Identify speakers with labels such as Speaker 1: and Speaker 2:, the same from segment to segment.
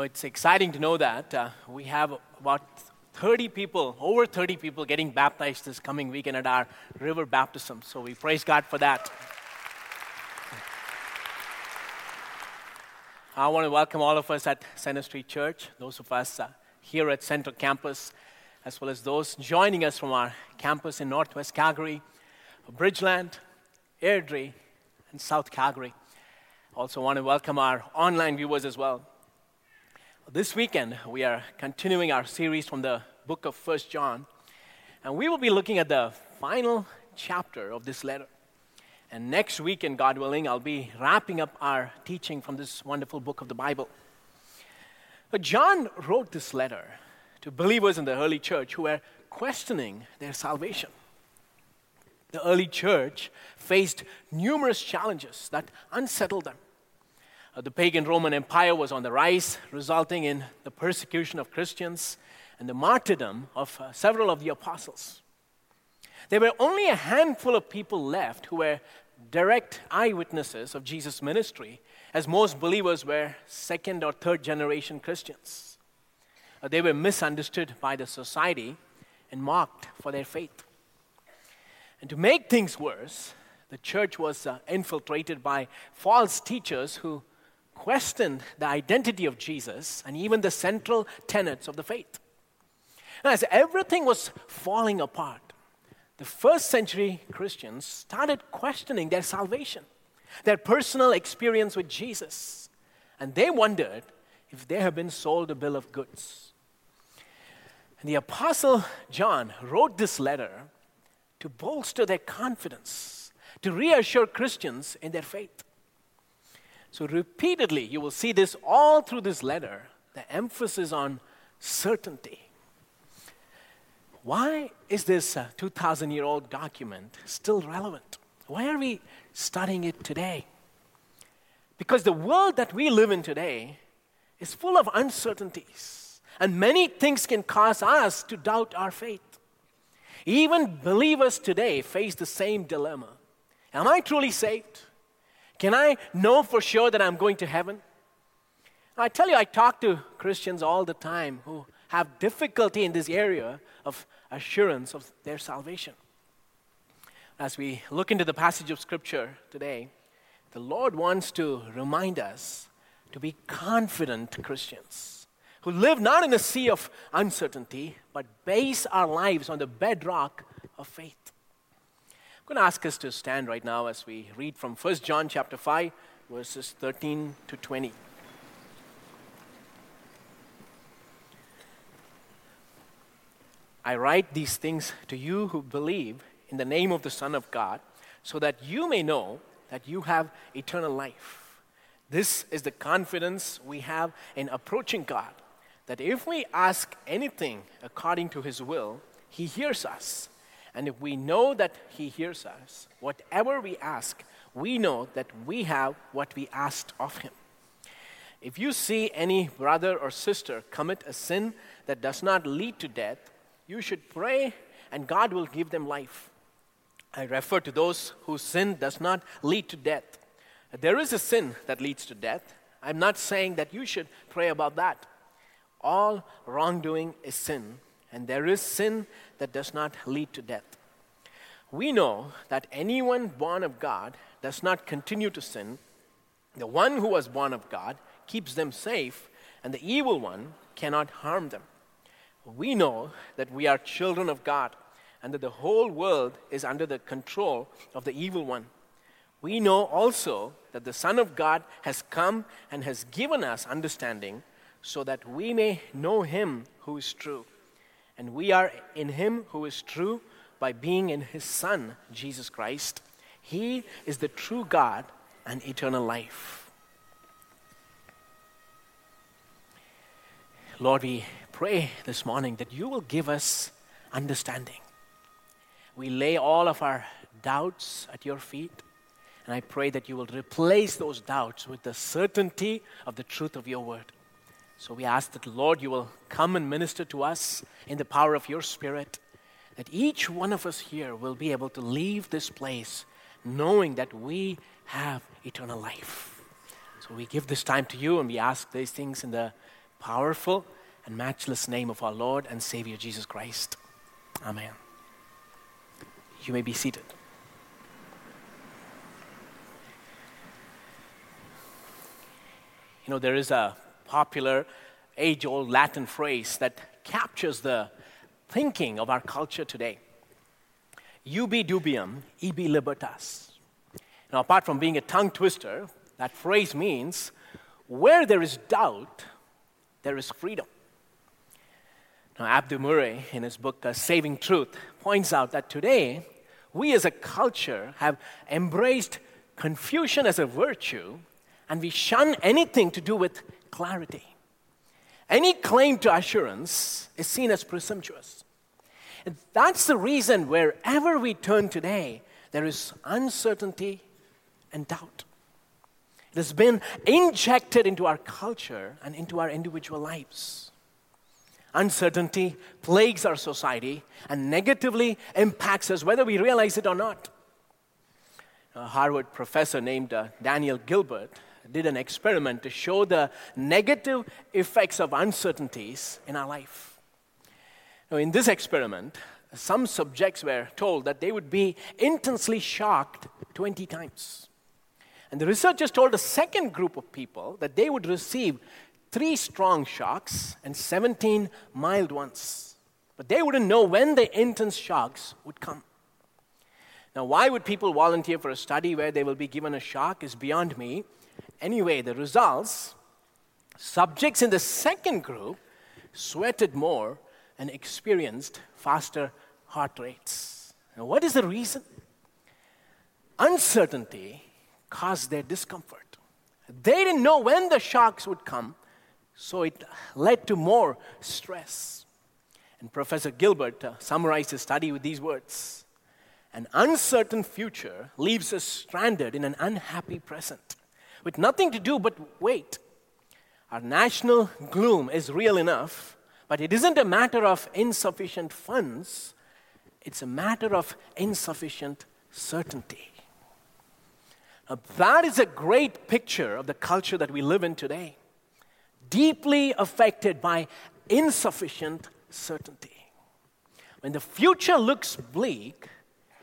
Speaker 1: Oh, it's exciting to know that uh, we have about 30 people, over 30 people getting baptized this coming weekend at our river baptism. So we praise God for that. I want to welcome all of us at Center Street Church, those of us uh, here at Central Campus, as well as those joining us from our campus in Northwest Calgary, Bridgeland, Airdrie, and South Calgary. Also, want to welcome our online viewers as well. This weekend, we are continuing our series from the book of First John, and we will be looking at the final chapter of this letter. And next weekend, God willing, I'll be wrapping up our teaching from this wonderful book of the Bible. But John wrote this letter to believers in the early church who were questioning their salvation. The early church faced numerous challenges that unsettled them. Uh, the pagan Roman Empire was on the rise, resulting in the persecution of Christians and the martyrdom of uh, several of the apostles. There were only a handful of people left who were direct eyewitnesses of Jesus' ministry, as most believers were second or third generation Christians. Uh, they were misunderstood by the society and mocked for their faith. And to make things worse, the church was infiltrated by false teachers who questioned the identity of Jesus and even the central tenets of the faith. As everything was falling apart, the first century Christians started questioning their salvation, their personal experience with Jesus, and they wondered if they had been sold a bill of goods. And the Apostle John wrote this letter to bolster their confidence, to reassure Christians in their faith. So, repeatedly, you will see this all through this letter the emphasis on certainty. Why is this uh, 2,000 year old document still relevant? Why are we studying it today? Because the world that we live in today is full of uncertainties, and many things can cause us to doubt our faith. Even believers today face the same dilemma Am I truly saved? Can I know for sure that I'm going to heaven? I tell you, I talk to Christians all the time who have difficulty in this area of assurance of their salvation. As we look into the passage of Scripture today, the Lord wants to remind us to be confident Christians who live not in a sea of uncertainty, but base our lives on the bedrock of faith. I'm going to ask us to stand right now as we read from 1 John chapter 5, verses 13 to 20. I write these things to you who believe in the name of the Son of God, so that you may know that you have eternal life. This is the confidence we have in approaching God, that if we ask anything according to His will, He hears us. And if we know that He hears us, whatever we ask, we know that we have what we asked of Him. If you see any brother or sister commit a sin that does not lead to death, you should pray and God will give them life. I refer to those whose sin does not lead to death. There is a sin that leads to death. I'm not saying that you should pray about that. All wrongdoing is sin, and there is sin that does not lead to death. We know that anyone born of God does not continue to sin. The one who was born of God keeps them safe, and the evil one cannot harm them. We know that we are children of God and that the whole world is under the control of the evil one. We know also that the Son of God has come and has given us understanding so that we may know him who is true. And we are in him who is true by being in his Son, Jesus Christ. He is the true God and eternal life. Lord, we pray this morning that you will give us understanding. We lay all of our doubts at your feet, and I pray that you will replace those doubts with the certainty of the truth of your word. So we ask that, Lord, you will come and minister to us in the power of your Spirit, that each one of us here will be able to leave this place knowing that we have eternal life. So we give this time to you and we ask these things in the powerful, and matchless name of our Lord and Savior Jesus Christ. Amen. You may be seated. You know, there is a popular age old Latin phrase that captures the thinking of our culture today Ubi dubium, ibi libertas. Now, apart from being a tongue twister, that phrase means where there is doubt, there is freedom. Now, Abdu Murray, in his book uh, Saving Truth, points out that today we as a culture have embraced confusion as a virtue and we shun anything to do with clarity. Any claim to assurance is seen as presumptuous. And that's the reason wherever we turn today, there is uncertainty and doubt. It has been injected into our culture and into our individual lives. Uncertainty plagues our society and negatively impacts us whether we realize it or not. A Harvard professor named uh, Daniel Gilbert did an experiment to show the negative effects of uncertainties in our life. Now, in this experiment, some subjects were told that they would be intensely shocked 20 times. And the researchers told a second group of people that they would receive three strong shocks and 17 mild ones. But they wouldn't know when the intense shocks would come. Now, why would people volunteer for a study where they will be given a shock is beyond me. Anyway, the results subjects in the second group sweated more and experienced faster heart rates. Now, what is the reason? Uncertainty caused their discomfort. They didn't know when the shocks would come, so it led to more stress. And Professor Gilbert uh, summarized his study with these words An uncertain future leaves us stranded in an unhappy present with nothing to do but wait. Our national gloom is real enough, but it isn't a matter of insufficient funds, it's a matter of insufficient certainty. Now, that is a great picture of the culture that we live in today, deeply affected by insufficient certainty. When the future looks bleak,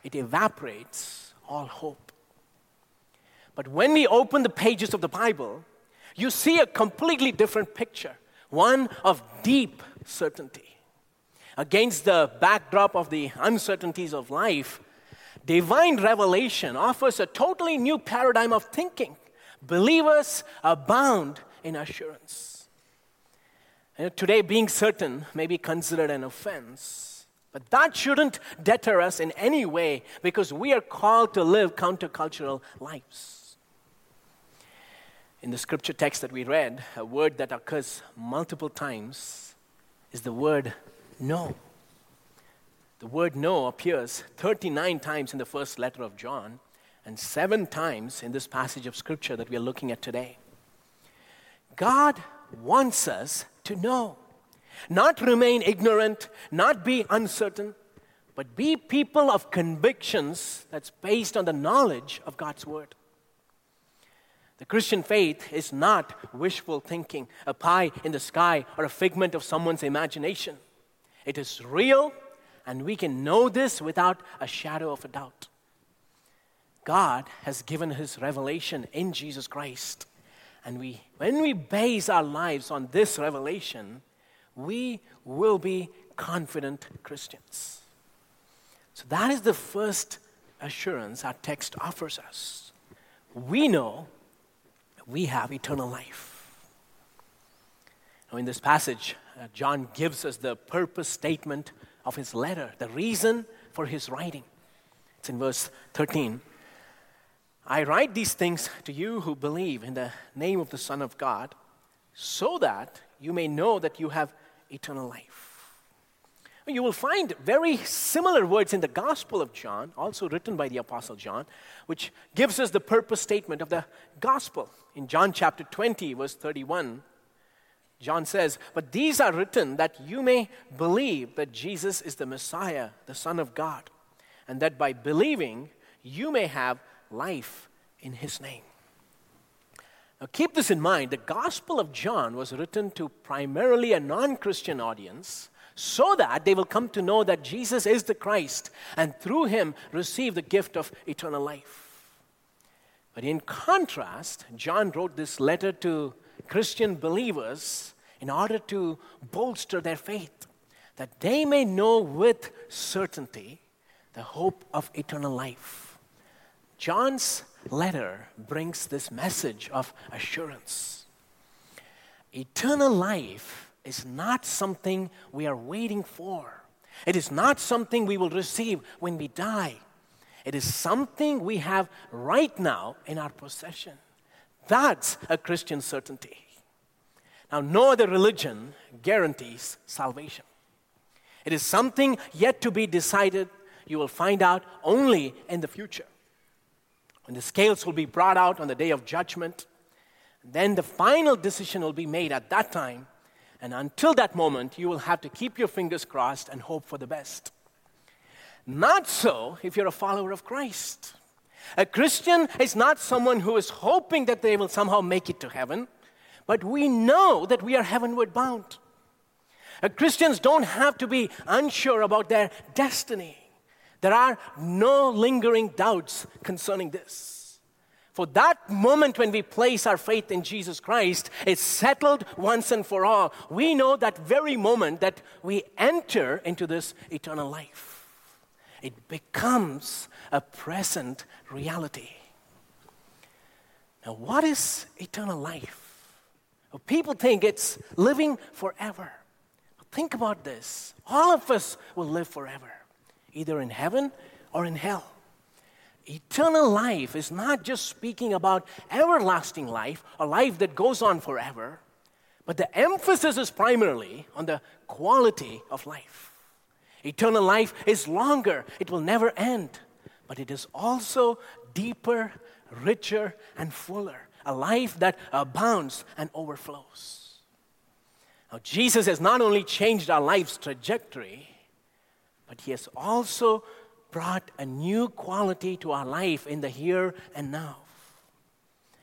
Speaker 1: it evaporates all hope. But when we open the pages of the Bible, you see a completely different picture one of deep certainty. Against the backdrop of the uncertainties of life, divine revelation offers a totally new paradigm of thinking. Believers abound in assurance. Today, being certain may be considered an offense, but that shouldn't deter us in any way because we are called to live countercultural lives. In the scripture text that we read, a word that occurs multiple times is the word know. The word know appears 39 times in the first letter of John and seven times in this passage of scripture that we are looking at today. God wants us to know, not remain ignorant, not be uncertain, but be people of convictions that's based on the knowledge of God's word. The Christian faith is not wishful thinking, a pie in the sky, or a figment of someone's imagination. It is real, and we can know this without a shadow of a doubt. God has given his revelation in Jesus Christ. And we, when we base our lives on this revelation, we will be confident Christians. So that is the first assurance our text offers us. We know we have eternal life. Now, in this passage, uh, John gives us the purpose statement of his letter, the reason for his writing. It's in verse 13. I write these things to you who believe in the name of the Son of God, so that you may know that you have eternal life. You will find very similar words in the Gospel of John, also written by the Apostle John, which gives us the purpose statement of the Gospel. In John chapter 20, verse 31, John says, But these are written that you may believe that Jesus is the Messiah, the Son of God, and that by believing you may have life in his name. Now, keep this in mind the Gospel of John was written to primarily a non Christian audience so that they will come to know that Jesus is the Christ and through him receive the gift of eternal life. But in contrast, John wrote this letter to Christian believers in order to bolster their faith, that they may know with certainty the hope of eternal life. John's letter brings this message of assurance. Eternal life is not something we are waiting for. It is not something we will receive when we die. It is something we have right now in our possession. That's a Christian certainty. Now, no other religion guarantees salvation. It is something yet to be decided. You will find out only in the future. When the scales will be brought out on the day of judgment, then the final decision will be made at that time. And until that moment, you will have to keep your fingers crossed and hope for the best. Not so if you're a follower of Christ. A Christian is not someone who is hoping that they will somehow make it to heaven, but we know that we are heavenward bound. Christians don't have to be unsure about their destiny. There are no lingering doubts concerning this. For that moment when we place our faith in Jesus Christ, it's settled once and for all. We know that very moment that we enter into this eternal life. It becomes a present reality. Now, what is eternal life? Well, people think it's living forever. Think about this all of us will live forever either in heaven or in hell. Eternal life is not just speaking about everlasting life, a life that goes on forever, but the emphasis is primarily on the quality of life. Eternal life is longer, it will never end, but it is also deeper, richer, and fuller. A life that abounds and overflows. Now, Jesus has not only changed our life's trajectory, but He has also brought a new quality to our life in the here and now.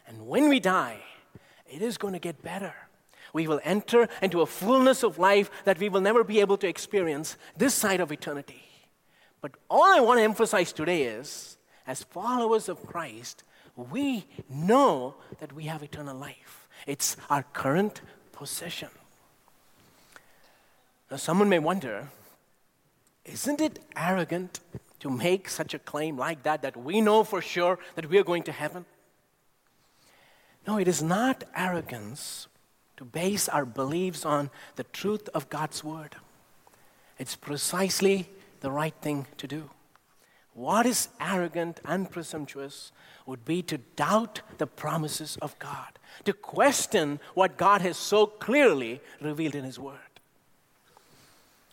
Speaker 1: And when we die, it is going to get better. We will enter into a fullness of life that we will never be able to experience this side of eternity. But all I want to emphasize today is as followers of Christ, we know that we have eternal life. It's our current possession. Now, someone may wonder isn't it arrogant to make such a claim like that, that we know for sure that we are going to heaven? No, it is not arrogance to base our beliefs on the truth of God's word. It's precisely the right thing to do. What is arrogant and presumptuous would be to doubt the promises of God, to question what God has so clearly revealed in His Word.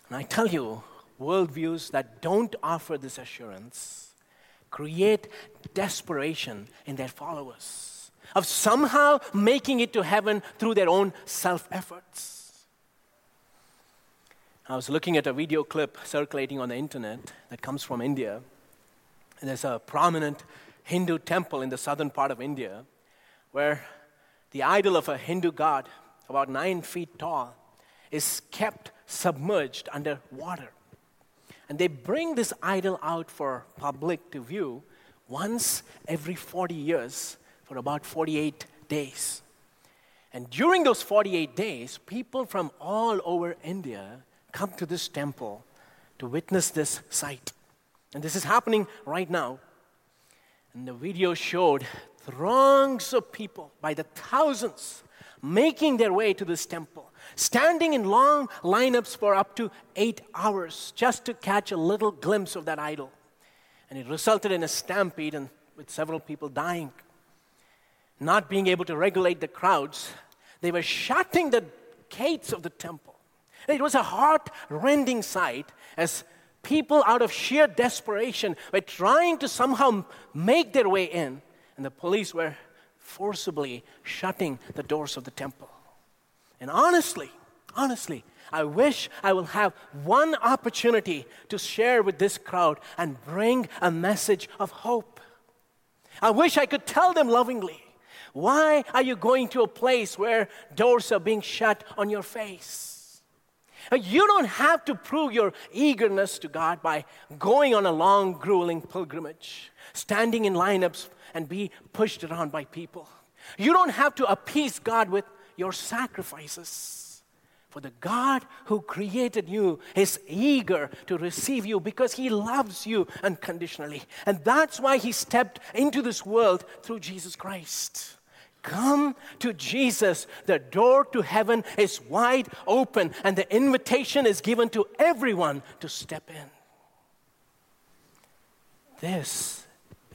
Speaker 1: And I tell you, worldviews that don't offer this assurance create desperation in their followers of somehow making it to heaven through their own self efforts. I was looking at a video clip circulating on the internet that comes from India. And there's a prominent Hindu temple in the southern part of India where the idol of a Hindu god, about nine feet tall, is kept submerged under water. And they bring this idol out for public to view once every 40 years for about 48 days. And during those 48 days, people from all over India come to this temple to witness this sight. And this is happening right now. And the video showed throngs of people by the thousands making their way to this temple standing in long lineups for up to eight hours just to catch a little glimpse of that idol. And it resulted in a stampede and with several people dying. Not being able to regulate the crowds, they were shutting the gates of the temple. It was a heart rending sight as people, out of sheer desperation, were trying to somehow make their way in, and the police were forcibly shutting the doors of the temple. And honestly, honestly, I wish I will have one opportunity to share with this crowd and bring a message of hope. I wish I could tell them lovingly, Why are you going to a place where doors are being shut on your face? Uh, you don't have to prove your eagerness to God by going on a long, grueling pilgrimage, standing in lineups and be pushed around by people. You don't have to appease God with your sacrifices. For the God who created you is eager to receive you because he loves you unconditionally. And that's why he stepped into this world through Jesus Christ. Come to Jesus. The door to heaven is wide open, and the invitation is given to everyone to step in. This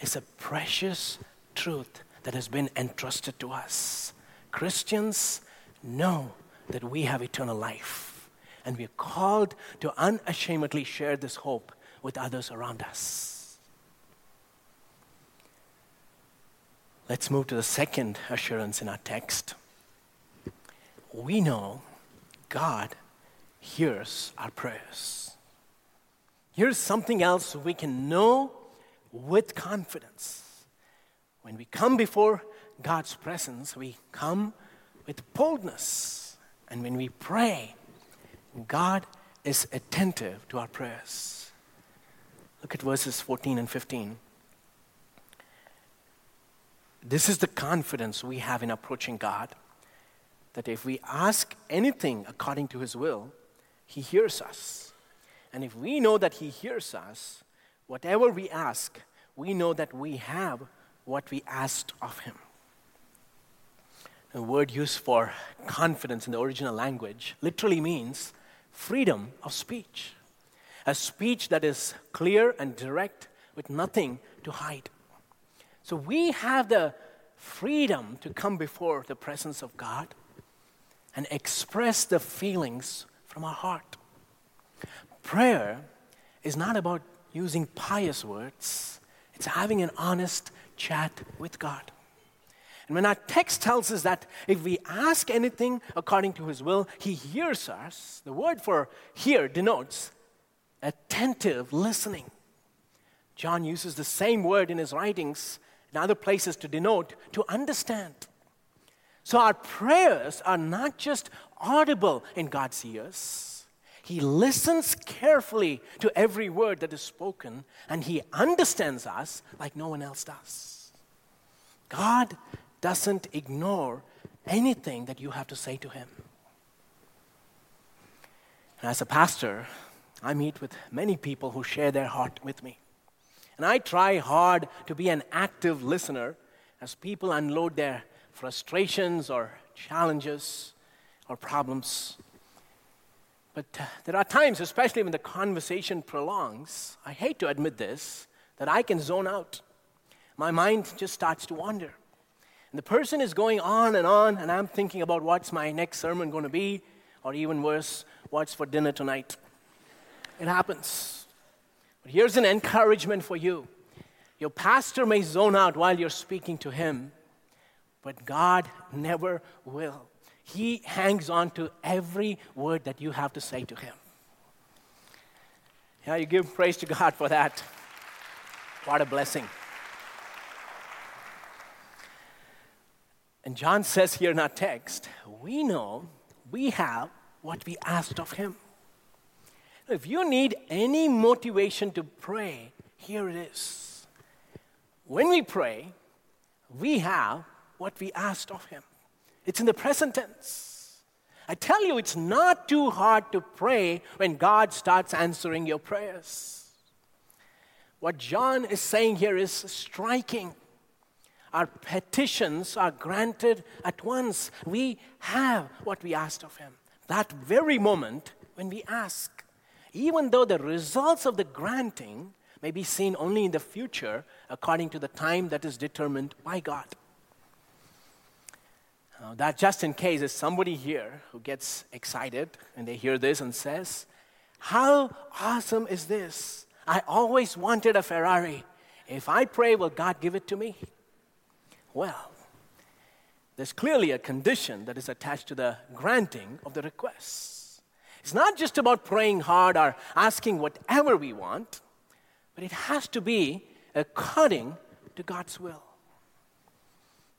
Speaker 1: is a precious truth that has been entrusted to us. Christians know that we have eternal life. And we are called to unashamedly share this hope with others around us. Let's move to the second assurance in our text. We know God hears our prayers. Here's something else we can know with confidence. When we come before God's presence, we come with boldness and when we pray, God is attentive to our prayers. Look at verses 14 and 15. This is the confidence we have in approaching God that if we ask anything according to His will, He hears us. And if we know that He hears us, whatever we ask, we know that we have what we asked of Him. The word used for confidence in the original language literally means freedom of speech. A speech that is clear and direct with nothing to hide. So we have the freedom to come before the presence of God and express the feelings from our heart. Prayer is not about using pious words, it's having an honest chat with God. And when our text tells us that if we ask anything according to his will, he hears us, the word for hear denotes attentive listening. John uses the same word in his writings in other places to denote to understand. So our prayers are not just audible in God's ears. He listens carefully to every word that is spoken, and he understands us like no one else does. God doesn't ignore anything that you have to say to him. And as a pastor, I meet with many people who share their heart with me. And I try hard to be an active listener as people unload their frustrations or challenges or problems. But uh, there are times, especially when the conversation prolongs, I hate to admit this, that I can zone out. My mind just starts to wander. And the person is going on and on, and I'm thinking about what's my next sermon going to be, or even worse, what's for dinner tonight. It happens. But here's an encouragement for you your pastor may zone out while you're speaking to him, but God never will. He hangs on to every word that you have to say to him. Yeah, you give praise to God for that. What a blessing. And John says here in our text, we know we have what we asked of him. If you need any motivation to pray, here it is. When we pray, we have what we asked of him. It's in the present tense. I tell you, it's not too hard to pray when God starts answering your prayers. What John is saying here is striking our petitions are granted at once. We have what we asked of Him. That very moment when we ask, even though the results of the granting may be seen only in the future according to the time that is determined by God. Now, that just in case is somebody here who gets excited and they hear this and says, How awesome is this? I always wanted a Ferrari. If I pray, will God give it to me? Well. There's clearly a condition that is attached to the granting of the requests. It's not just about praying hard or asking whatever we want, but it has to be according to God's will.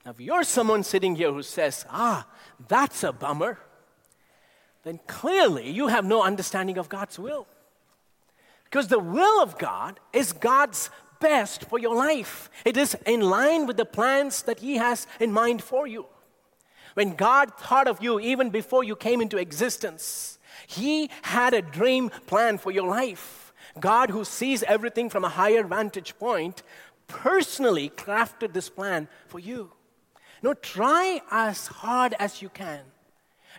Speaker 1: Now, if you're someone sitting here who says, ah, that's a bummer, then clearly you have no understanding of God's will. Because the will of God is God's best for your life. It is in line with the plans that He has in mind for you. When God thought of you even before you came into existence, He had a dream plan for your life. God, who sees everything from a higher vantage point, personally crafted this plan for you. Now, try as hard as you can.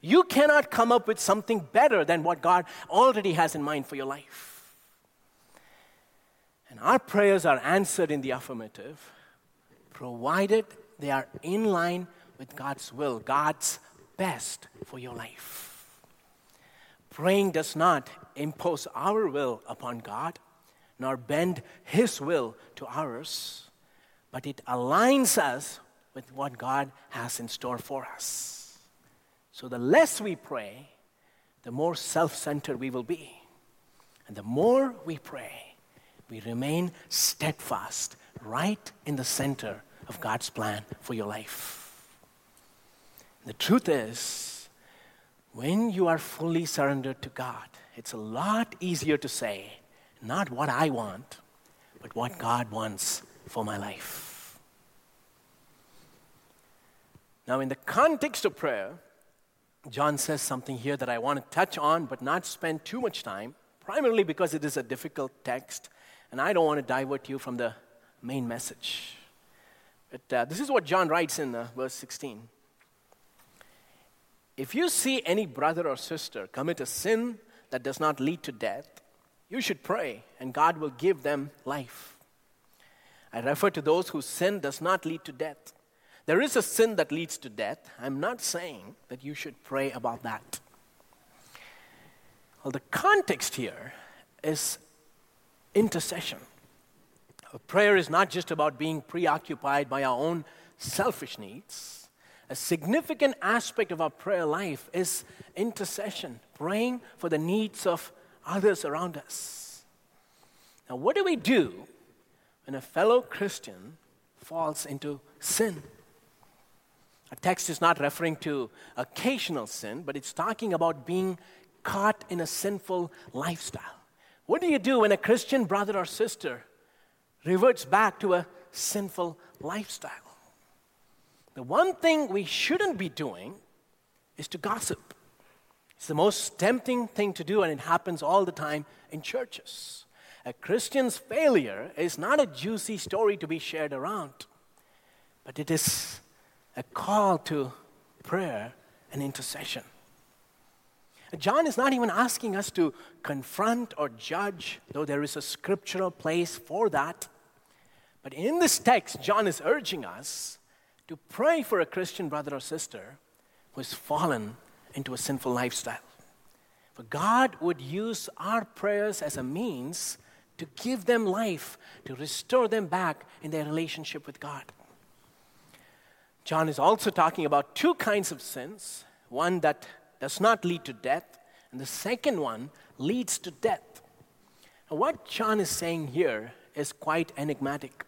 Speaker 1: You cannot come up with something better than what God already has in mind for your life. And our prayers are answered in the affirmative, provided they are in line with God's will, God's best for your life. Praying does not impose our will upon God, nor bend His will to ours, but it aligns us with what God has in store for us. So the less we pray, the more self centered we will be. And the more we pray, we remain steadfast right in the center of God's plan for your life. The truth is, when you are fully surrendered to God, it's a lot easier to say, not what I want, but what God wants for my life. Now, in the context of prayer, John says something here that I want to touch on but not spend too much time, primarily because it is a difficult text and I don't want to divert you from the main message. But uh, this is what John writes in uh, verse 16. If you see any brother or sister commit a sin that does not lead to death, you should pray, and God will give them life. I refer to those whose sin does not lead to death. There is a sin that leads to death. I'm not saying that you should pray about that. Well, the context here is intercession. prayer is not just about being preoccupied by our own selfish needs. A significant aspect of our prayer life is intercession, praying for the needs of others around us. Now, what do we do when a fellow Christian falls into sin? A text is not referring to occasional sin, but it's talking about being caught in a sinful lifestyle. What do you do when a Christian brother or sister reverts back to a sinful lifestyle? The one thing we shouldn't be doing is to gossip. It's the most tempting thing to do, and it happens all the time in churches. A Christian's failure is not a juicy story to be shared around, but it is a call to prayer and intercession. John is not even asking us to confront or judge, though there is a scriptural place for that. But in this text, John is urging us to pray for a Christian brother or sister who has fallen into a sinful lifestyle. For God would use our prayers as a means to give them life, to restore them back in their relationship with God. John is also talking about two kinds of sins one that does not lead to death, and the second one leads to death. And what John is saying here is quite enigmatic.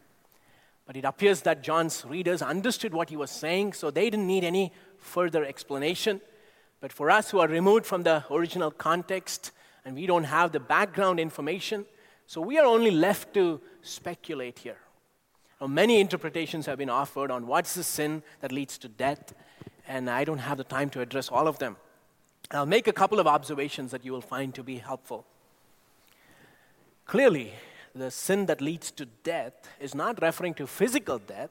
Speaker 1: But it appears that John's readers understood what he was saying, so they didn't need any further explanation. But for us who are removed from the original context and we don't have the background information, so we are only left to speculate here. Now, many interpretations have been offered on what's the sin that leads to death, and I don't have the time to address all of them. I'll make a couple of observations that you will find to be helpful. Clearly, the sin that leads to death is not referring to physical death,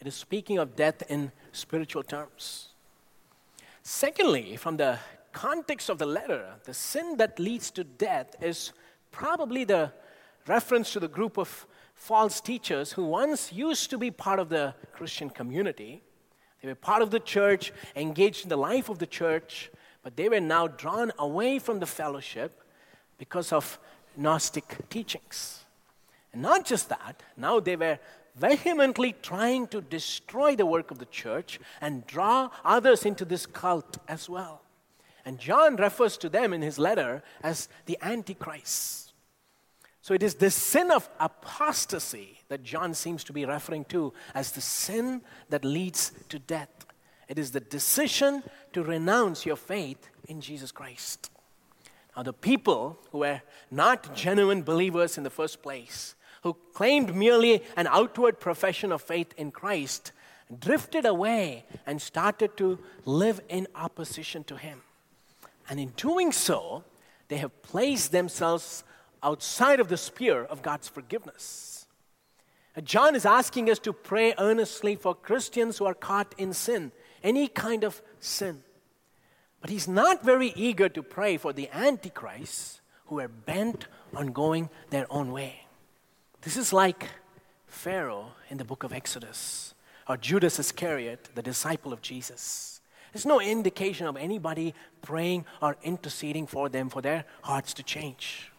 Speaker 1: it is speaking of death in spiritual terms. Secondly, from the context of the letter, the sin that leads to death is probably the reference to the group of false teachers who once used to be part of the Christian community. They were part of the church, engaged in the life of the church, but they were now drawn away from the fellowship because of Gnostic teachings. And not just that, now they were vehemently trying to destroy the work of the church and draw others into this cult as well. And John refers to them in his letter as the Antichrist. So it is the sin of apostasy that John seems to be referring to as the sin that leads to death. It is the decision to renounce your faith in Jesus Christ. Now, the people who were not genuine believers in the first place, who claimed merely an outward profession of faith in Christ, drifted away and started to live in opposition to Him. And in doing so, they have placed themselves outside of the sphere of God's forgiveness. John is asking us to pray earnestly for Christians who are caught in sin, any kind of sin. But he's not very eager to pray for the Antichrists who are bent on going their own way. This is like Pharaoh in the book of Exodus, or Judas Iscariot, the disciple of Jesus. There's no indication of anybody praying or interceding for them for their hearts to change.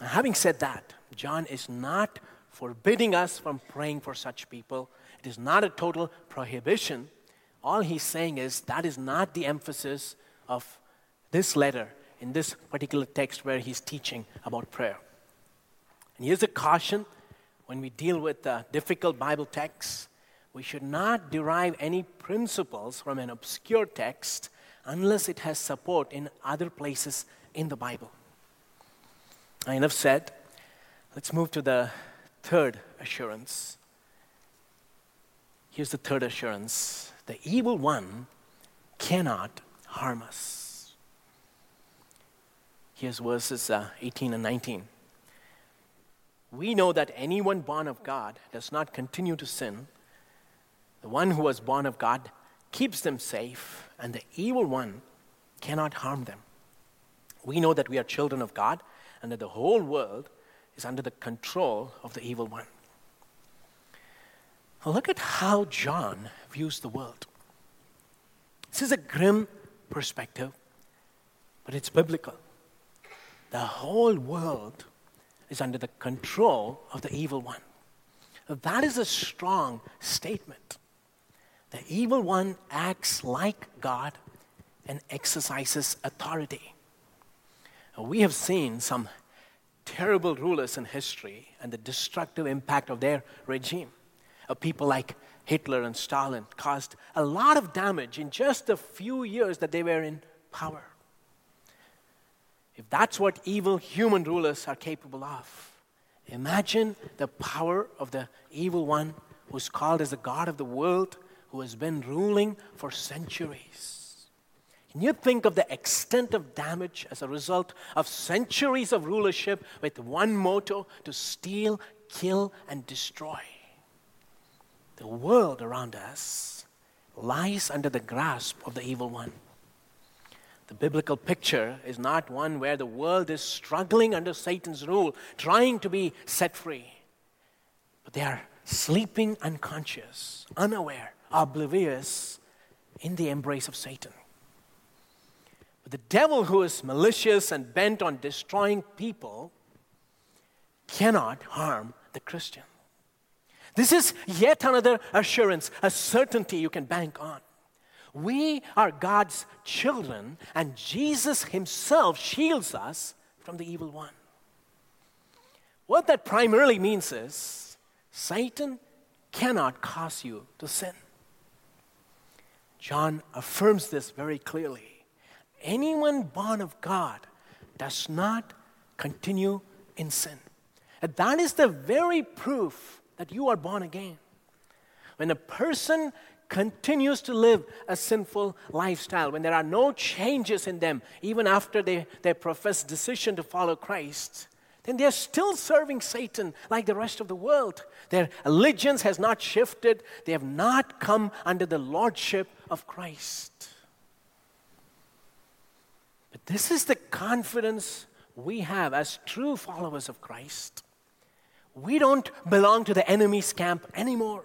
Speaker 1: Now, having said that, John is not forbidding us from praying for such people. It is not a total prohibition. All he's saying is that is not the emphasis of this letter in this particular text where he's teaching about prayer. And here's a caution when we deal with uh, difficult Bible texts we should not derive any principles from an obscure text unless it has support in other places in the Bible. I enough said. Let's move to the third assurance. Here's the third assurance the evil one cannot harm us. Here's verses uh, 18 and 19. We know that anyone born of God does not continue to sin the one who was born of God keeps them safe, and the evil one cannot harm them. We know that we are children of God, and that the whole world is under the control of the evil one. Look at how John views the world. This is a grim perspective, but it's biblical. The whole world is under the control of the evil one. That is a strong statement. The evil one acts like God and exercises authority. We have seen some terrible rulers in history and the destructive impact of their regime. People like Hitler and Stalin caused a lot of damage in just a few years that they were in power. If that's what evil human rulers are capable of, imagine the power of the evil one who's called as the God of the world who has been ruling for centuries. Can you think of the extent of damage as a result of centuries of rulership with one motto to steal, kill, and destroy? The world around us lies under the grasp of the evil one. The biblical picture is not one where the world is struggling under Satan's rule, trying to be set free, but they are sleeping unconscious, unaware oblivious in the embrace of Satan. But the devil, who is malicious and bent on destroying people, cannot harm the Christian. This is yet another assurance, a certainty you can bank on. We are God's children, and Jesus Himself shields us from the evil one. What that primarily means is Satan cannot cause you to sin. John affirms this very clearly. Anyone born of God does not continue in sin. And that is the very proof that you are born again. When a person continues to live a sinful lifestyle, when there are no changes in them, even after they, they profess decision to follow Christ, then they're still serving Satan like the rest of the world. Their allegiance has not shifted, they have not come under the lordship of Christ. But this is the confidence we have as true followers of Christ. We don't belong to the enemy's camp anymore.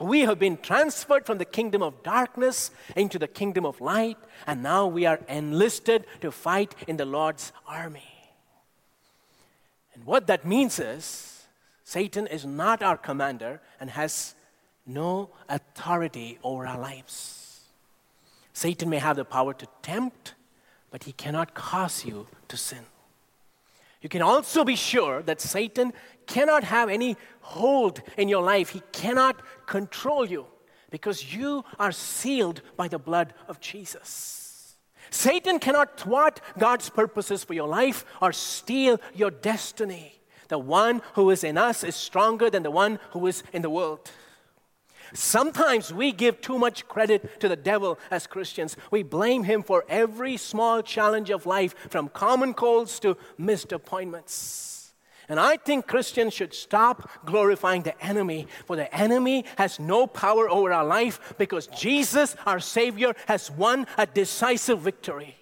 Speaker 1: We have been transferred from the kingdom of darkness into the kingdom of light, and now we are enlisted to fight in the Lord's army. And what that means is Satan is not our commander and has no authority over our lives. Satan may have the power to tempt, but he cannot cause you to sin. You can also be sure that Satan cannot have any hold in your life. He cannot control you because you are sealed by the blood of Jesus. Satan cannot thwart God's purposes for your life or steal your destiny. The one who is in us is stronger than the one who is in the world. Sometimes we give too much credit to the devil as Christians. We blame him for every small challenge of life, from common colds to missed appointments. And I think Christians should stop glorifying the enemy, for the enemy has no power over our life because Jesus, our Savior, has won a decisive victory.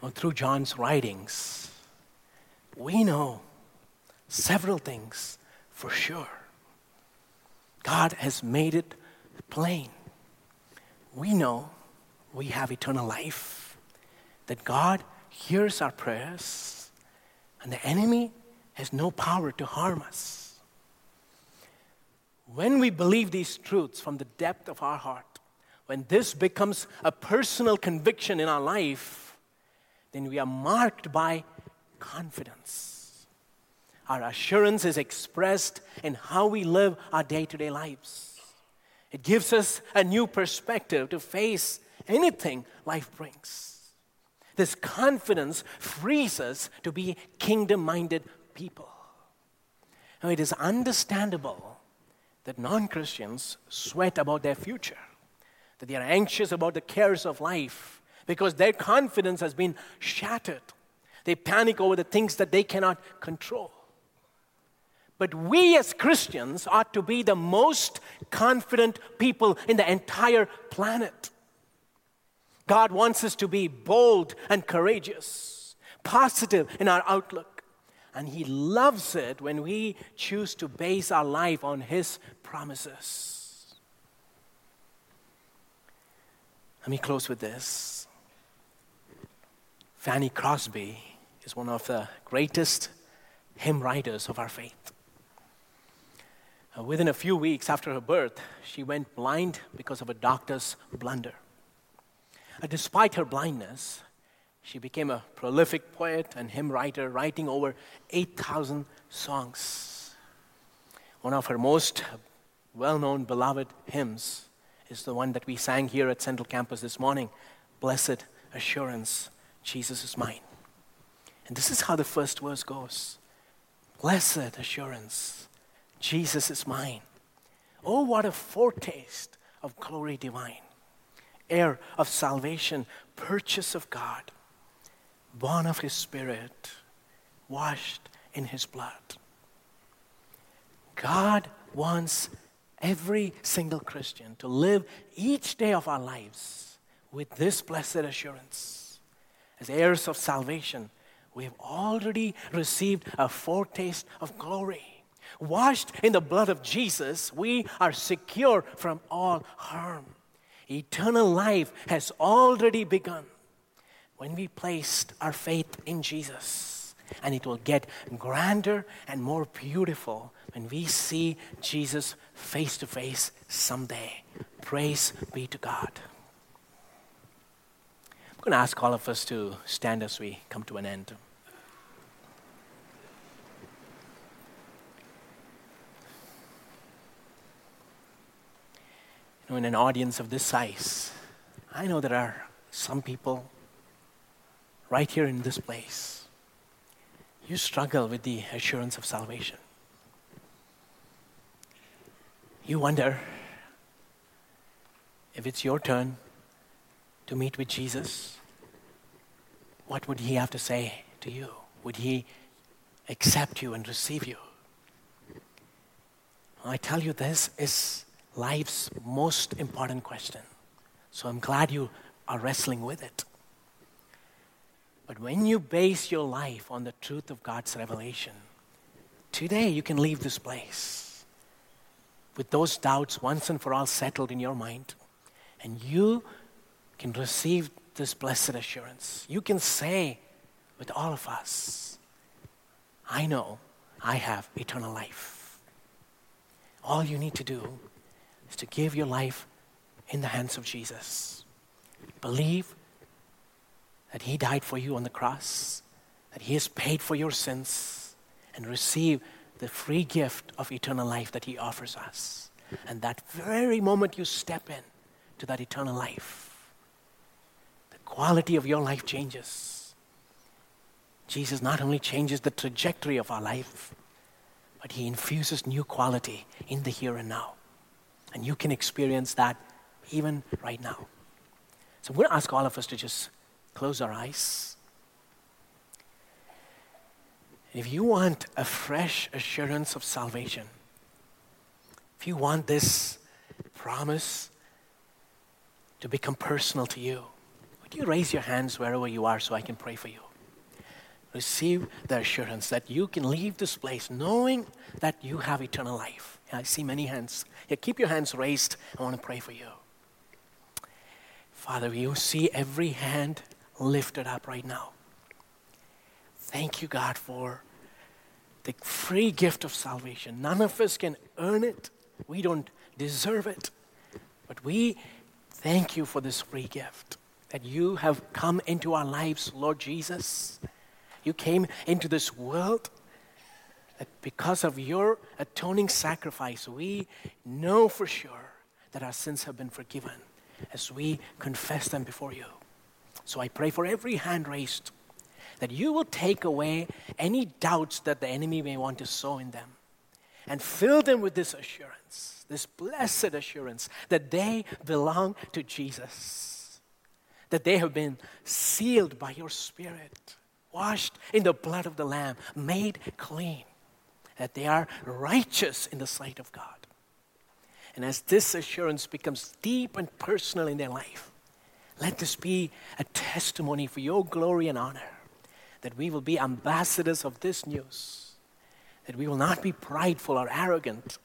Speaker 1: Well, through John's writings, we know several things for sure. God has made it plain. We know we have eternal life, that God hears our prayers, and the enemy has no power to harm us. When we believe these truths from the depth of our heart, when this becomes a personal conviction in our life, then we are marked by confidence. Our assurance is expressed in how we live our day to day lives. It gives us a new perspective to face anything life brings. This confidence frees us to be kingdom minded people. Now, it is understandable that non Christians sweat about their future, that they are anxious about the cares of life because their confidence has been shattered. They panic over the things that they cannot control. But we as Christians ought to be the most confident people in the entire planet. God wants us to be bold and courageous, positive in our outlook. And He loves it when we choose to base our life on His promises. Let me close with this. Fanny Crosby is one of the greatest hymn writers of our faith. Uh, within a few weeks after her birth, she went blind because of a doctor's blunder. Uh, despite her blindness, she became a prolific poet and hymn writer, writing over 8,000 songs. One of her most well known, beloved hymns is the one that we sang here at Central Campus this morning Blessed Assurance, Jesus is mine. And this is how the first verse goes Blessed assurance, Jesus is mine. Oh, what a foretaste of glory divine heir of salvation, purchase of God, born of His Spirit, washed in His blood. God wants every single Christian to live each day of our lives with this blessed assurance. As heirs of salvation, we have already received a foretaste of glory. Washed in the blood of Jesus, we are secure from all harm. Eternal life has already begun when we placed our faith in Jesus. And it will get grander and more beautiful when we see Jesus face to face someday. Praise be to God. I'm going to ask all of us to stand as we come to an end. know, in an audience of this size, I know there are some people right here in this place. You struggle with the assurance of salvation. You wonder if it's your turn to meet with Jesus, what would he have to say to you? Would he accept you and receive you? I tell you, this is life's most important question. So I'm glad you are wrestling with it. But when you base your life on the truth of God's revelation, today you can leave this place with those doubts once and for all settled in your mind. And you can receive this blessed assurance. You can say with all of us, I know I have eternal life. All you need to do is to give your life in the hands of Jesus. believe that He died for you on the cross, that He has paid for your sins, and receive the free gift of eternal life that He offers us. And that very moment you step in to that eternal life, quality of your life changes. Jesus not only changes the trajectory of our life, but He infuses new quality in the here and now. And you can experience that even right now. So I'm going to ask all of us to just close our eyes. If you want a fresh assurance of salvation, if you want this promise to become personal to you, would you raise your hands wherever you are so I can pray for you? Receive the assurance that you can leave this place knowing that you have eternal life. I see many hands. Yeah, keep your hands raised. I want to pray for you. Father, you see every hand lifted up right now. Thank you, God, for the free gift of salvation. None of us can earn it, we don't deserve it. But we thank you for this free gift that you have come into our lives, Lord Jesus. You came into this world that because of your atoning sacrifice, we know for sure that our sins have been forgiven as we confess them before you. So I pray for every hand raised that you will take away any doubts that the enemy may want to sow in them and fill them with this assurance, this blessed assurance that they belong to Jesus, that they have been sealed by your Spirit, washed in the blood of the Lamb, made clean, that they are righteous in the sight of God. And as this assurance becomes deep and personal in their life, let this be a testimony for your glory and honor that we will be ambassadors of this news, that we will not be prideful or arrogant,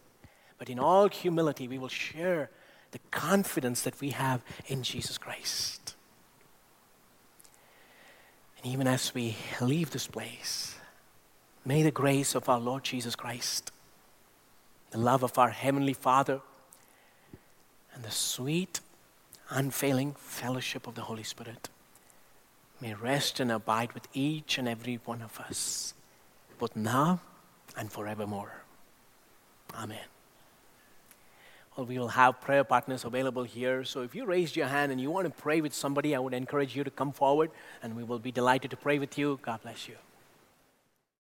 Speaker 1: but in all humility we will share the confidence that we have in Jesus Christ. And even as we leave this place, may the grace of our Lord Jesus Christ, the love of our Heavenly Father, and the sweet, unfailing fellowship of the Holy Spirit may rest and abide with each and every one of us, both now and forevermore. Amen. Well, we will have prayer partners available here. So if you raised your hand and you want to pray with somebody, I would encourage you to come forward and we will be delighted to pray with you. God bless you.